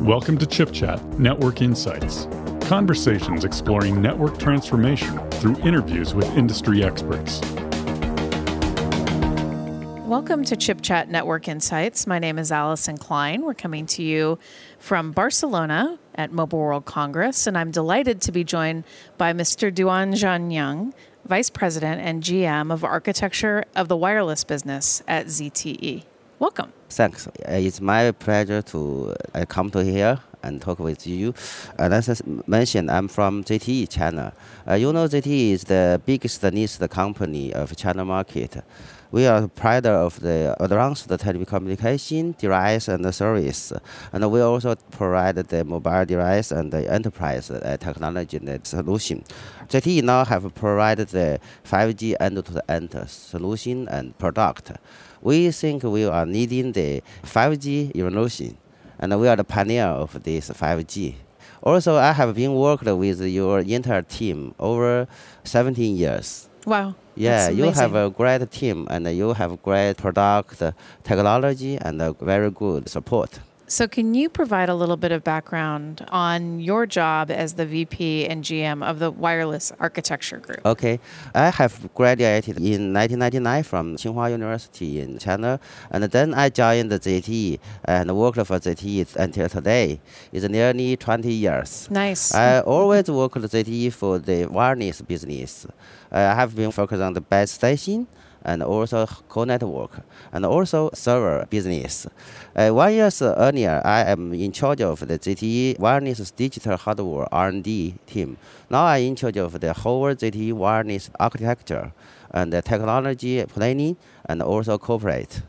Welcome to Chip Chat Network Insights. Conversations exploring network transformation through interviews with industry experts. Welcome to Chip Chat Network Insights. My name is Allyson Klein. We're coming to you from Barcelona at Mobile World Congress, and I'm delighted to be joined by Mr. Duan Xiangyang, Vice President and GM of Architecture of the Wireless Business at ZTE. Welcome. Thanks. Uh, It's my pleasure to uh, come to here and talk with you. And as I mentioned, I'm from ZTE China. Uh, you know, ZTE is the biggest nearest company of China market. We are provider of the advanced telecommunication device and service, and we also provide the mobile device and the enterprise uh, technology solution. ZTE now have provided the 5G end-to-end solution and product. We think we are leading the 5G evolution, and we are the pioneer of this 5G. Also, I have been worked with your entire team over 17 years. Wow. Yeah, you have a great team and you have great product, technology, and a very good support. So, can you provide a little bit of background on your job as the VP and GM of the Wireless Architecture Group? Okay, I have graduated in 1999 from Tsinghua University in China, and then I joined the ZTE and worked for ZTE until today. It's nearly 20 years. Nice. I always worked at ZTE for the wireless business. Uh, I have been focused on the base station and also core network and also server business. Uh, one year earlier, I am in charge of the ZTE wireless digital hardware R&D team. Now I am in charge of the whole ZTE wireless architecture and the technology planning and also corporate.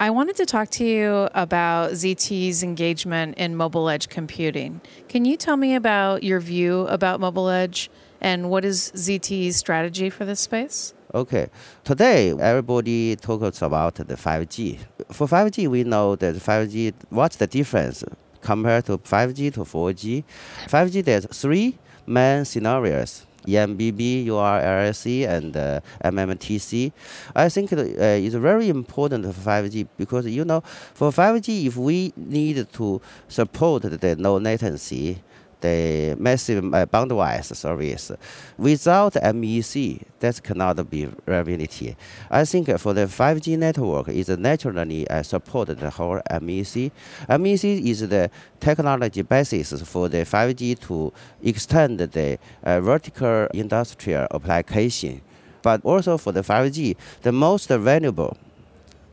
I wanted to talk to you about ZTE's engagement in mobile edge computing. Can you tell me about your view about mobile edge and what is ZTE's strategy for this space? Okay. Today, everybody talks about the 5G. For 5G, we know that 5G, what's the difference compared to 5G to 4G? 5G, there's three main scenarios. EMBB, URLC, and uh, MMTC. I think uh, it's very important for 5G because, you know, for 5G, if we need to support the low latency, the massive uh, bandwidth service. Without MEC, that cannot be reality. I think for the 5G network, is naturally uh, support the whole MEC. MEC is the technology basis for the 5G to extend the uh, vertical industrial application. But also for the 5G, the most valuable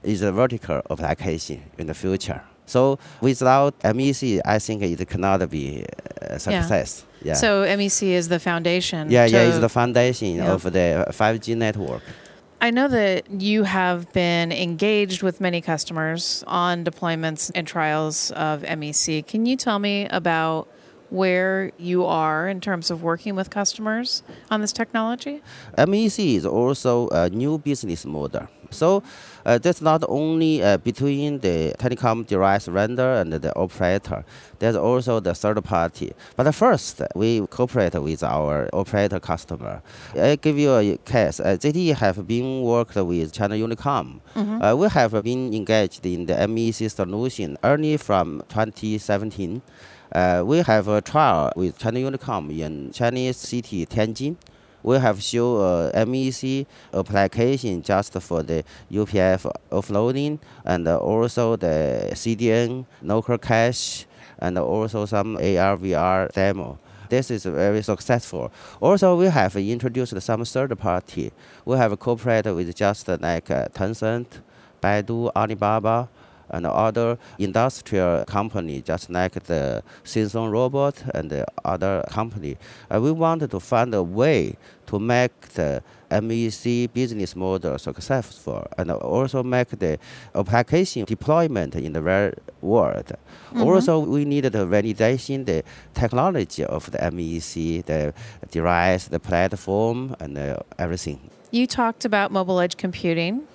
is a vertical application in the future. So without MEC, I think it cannot be Uh, a success. Yeah. So, MEC is the foundation. yeah, yeah, it's the foundation Yeah. of the 5G network. I know that you have been engaged with many customers on deployments and trials of MEC. Can you tell me about where you are in terms of working with customers on this technology? MEC E is also a new business model. So uh, that's not only uh, between the telecom device vendor and the operator. There's also the third party. But first, we cooperate with our operator customer. I give you a case. Uh, ZTE have been worked with China Unicom. Uh, we have been engaged in the MEC solution early from 2017. Uh, we have a trial with China Unicom in Chinese city Tianjin. We have show a MEC application just for the UPF offloading and uh, also the CDN, local cache, and also some AR VR demo. This is very successful. Also, we have introduced some third party. We have cooperated with just like uh, Tencent, Baidu, Alibaba, and other industrial company, just like the Samsung Robot and the other company. Uh, we wanted to find a way to make the MEC business model successful and also make the application deployment in the real world. Also, we needed to validation the technology of the MEC, the device, the platform, and uh, everything. You talked about mobile edge computing,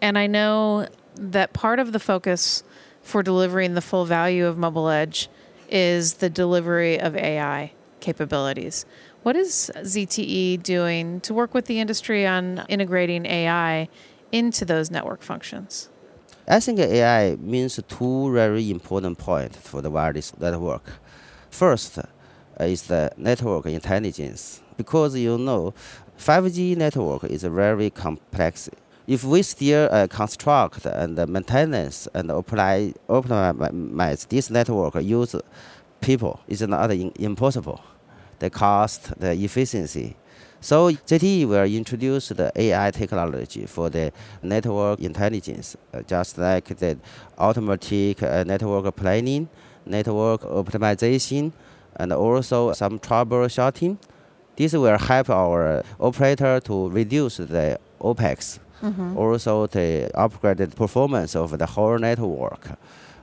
and I know that part of the focus for delivering the full value of mobile edge is the delivery of AI capabilities. What is ZTE doing to work with the industry on integrating AI into those network functions? I think AI means two very important points for the wireless network. First uh, is the network intelligence, because you know 5G network is very complex. If we still uh, construct and maintenance and apply optimize this network use people, it's not impossible. The cost, the efficiency. So ZTE will introduce the AI technology for the network intelligence, uh, just like the automatic uh, network planning, network optimization, and also some troubleshooting. This will help our operator to reduce the OPEX, mm-hmm. also the upgraded performance of the whole network.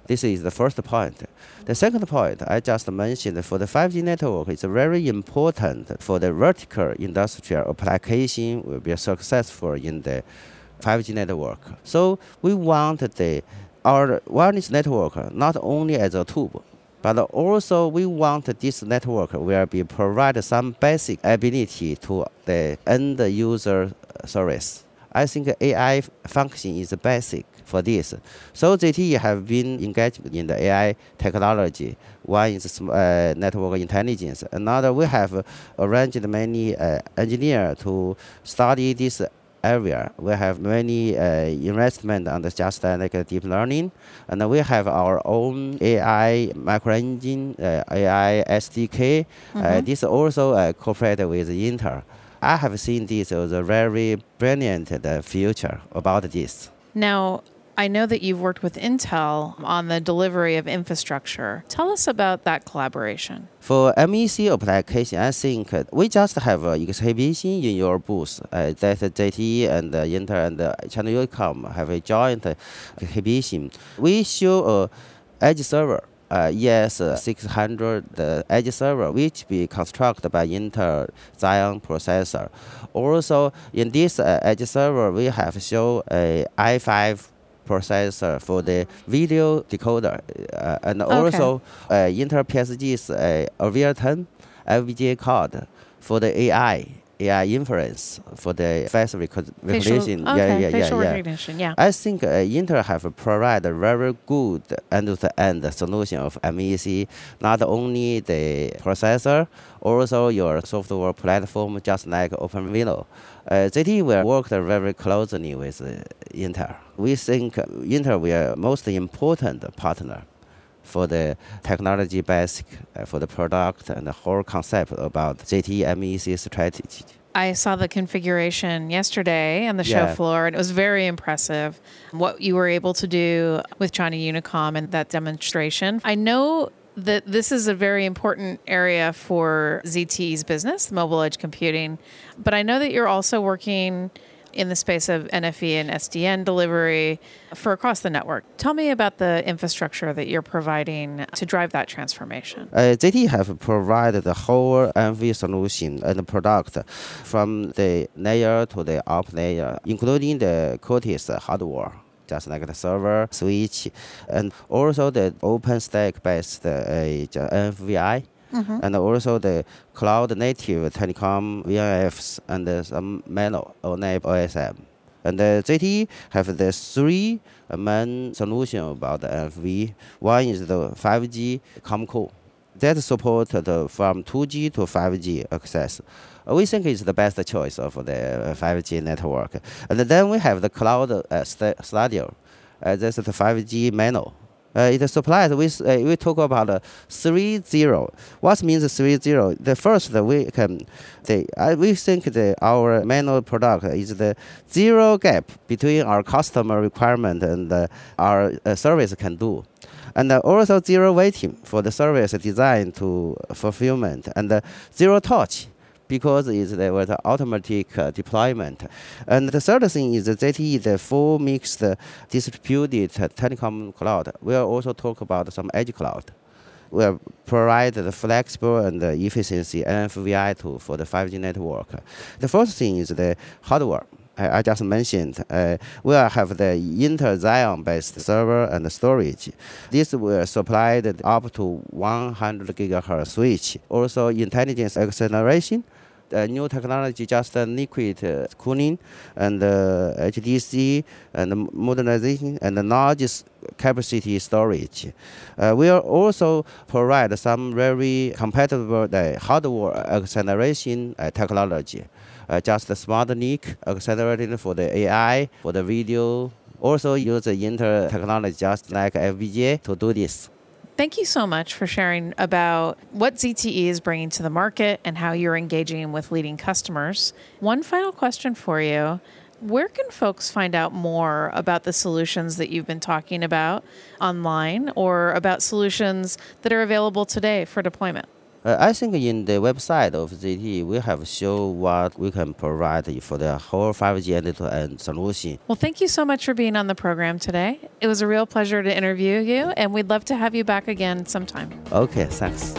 This is the first point. The second point I just mentioned for the 5G network is very important for the vertical industrial application will be successful in the 5G network. So we want the our wireless network not only as a tube, but also we want this network will be provide some basic ability to the end user service. I think AI function is basic for this. So ZTE have been engaged in the AI technology. One is uh, network intelligence. Another, we have arranged many uh, engineers to study this area. We have many uh, investment on the just like deep learning, and we have our own AI micro engine, uh, AI SDK. Uh, mm-hmm. this also uh, cooperated with Intel. I have seen this as a very brilliant uh, future about this. Now, I know that you've worked with Intel on the delivery of infrastructure. Tell us about that collaboration. For MEC application, I think we just have an exhibition in your booth. Uh, that ZTE and uh, Intel and uh, China Unicom have a joint exhibition. We show a edge server uh, ES600 the edge server, which be constructed by Intel Xeon processor. Also, in this uh, edge server, we have shown a i5 processor for the video decoder, uh, and okay. also uh, Intel PSG's uh, Arria 10 FPGA card for the AI. AI inference for the face recognition. Facial, okay, yeah, yeah, facial yeah, recognition. Yeah. I think uh, Intel have provided a very good end-to-end solution of MEC. Not only the processor, also your software platform, just like OpenVINO. Uh, ZTE will work very closely with uh, Intel. We think Intel will most important partner for the technology basic, uh, for the product and the whole concept about ZTE MEC strategy. I saw the configuration yesterday on the show yeah. floor, and it was very impressive what you were able to do with China Unicom and that demonstration. I know that this is a very important area for ZTE's business, mobile edge computing, but I know that you're also working in the space of NFV and SDN delivery for across the network. Tell me about the infrastructure that you're providing to drive that transformation. Uh, ZTE have provided the whole NFV solution and product from the layer to the up layer, including the Cortex hardware just like the server, switch, and also the OpenStack based uh, NFVI mm-hmm. and also the cloud native telecom VNFs and some Mano or ONAP OSM. And the ZTE have the three main solution about the NFV. One is the 5G COMCO that support the from 2G to 5G access. We think it's the best choice of the 5G network. And then we have the cloud uh, studio. Uh, this is the 5G MANO. Uh, it supplies with uh, we talk about uh, three zero. What means three zero? The first we can, the uh, we think the our MANO product is the zero gap between our customer requirement and uh, our uh, service can do, and uh, also zero waiting for the service design to fulfillment and zero touch because it's was automatic uh, deployment. And the third thing is that ZTE, the full mixed distributed telecom cloud. We'll also talk about some edge cloud. We'll provide the flexible and the efficiency NFVI tool for the 5G network. The first thing is the hardware. I just mentioned, uh, we have the Intel Xeon based server and storage. This will supply up to 100 gigahertz switch. Also, intelligence acceleration uh, new technology, just uh, liquid uh, cooling and uh, HDC and modernization and large capacity storage. Uh, we will also provide some very compatible uh, hardware acceleration uh, technology. Uh, just the smart NIC accelerating for the AI, for the video. Also use the Intel technology just like FPGA to do this. Thank you so much for sharing about what ZTE is bringing to the market and how you're engaging with leading customers. One final question for you. Where can folks find out more about the solutions that you've been talking about online or about solutions that are available today for deployment? Uh, I think in the website of ZTE, we have shown what we can provide for the whole 5G end-to-end solution. Well, thank you so much for being on the program today. It was a real pleasure to interview you, and we'd love to have you back again sometime. Okay, thanks.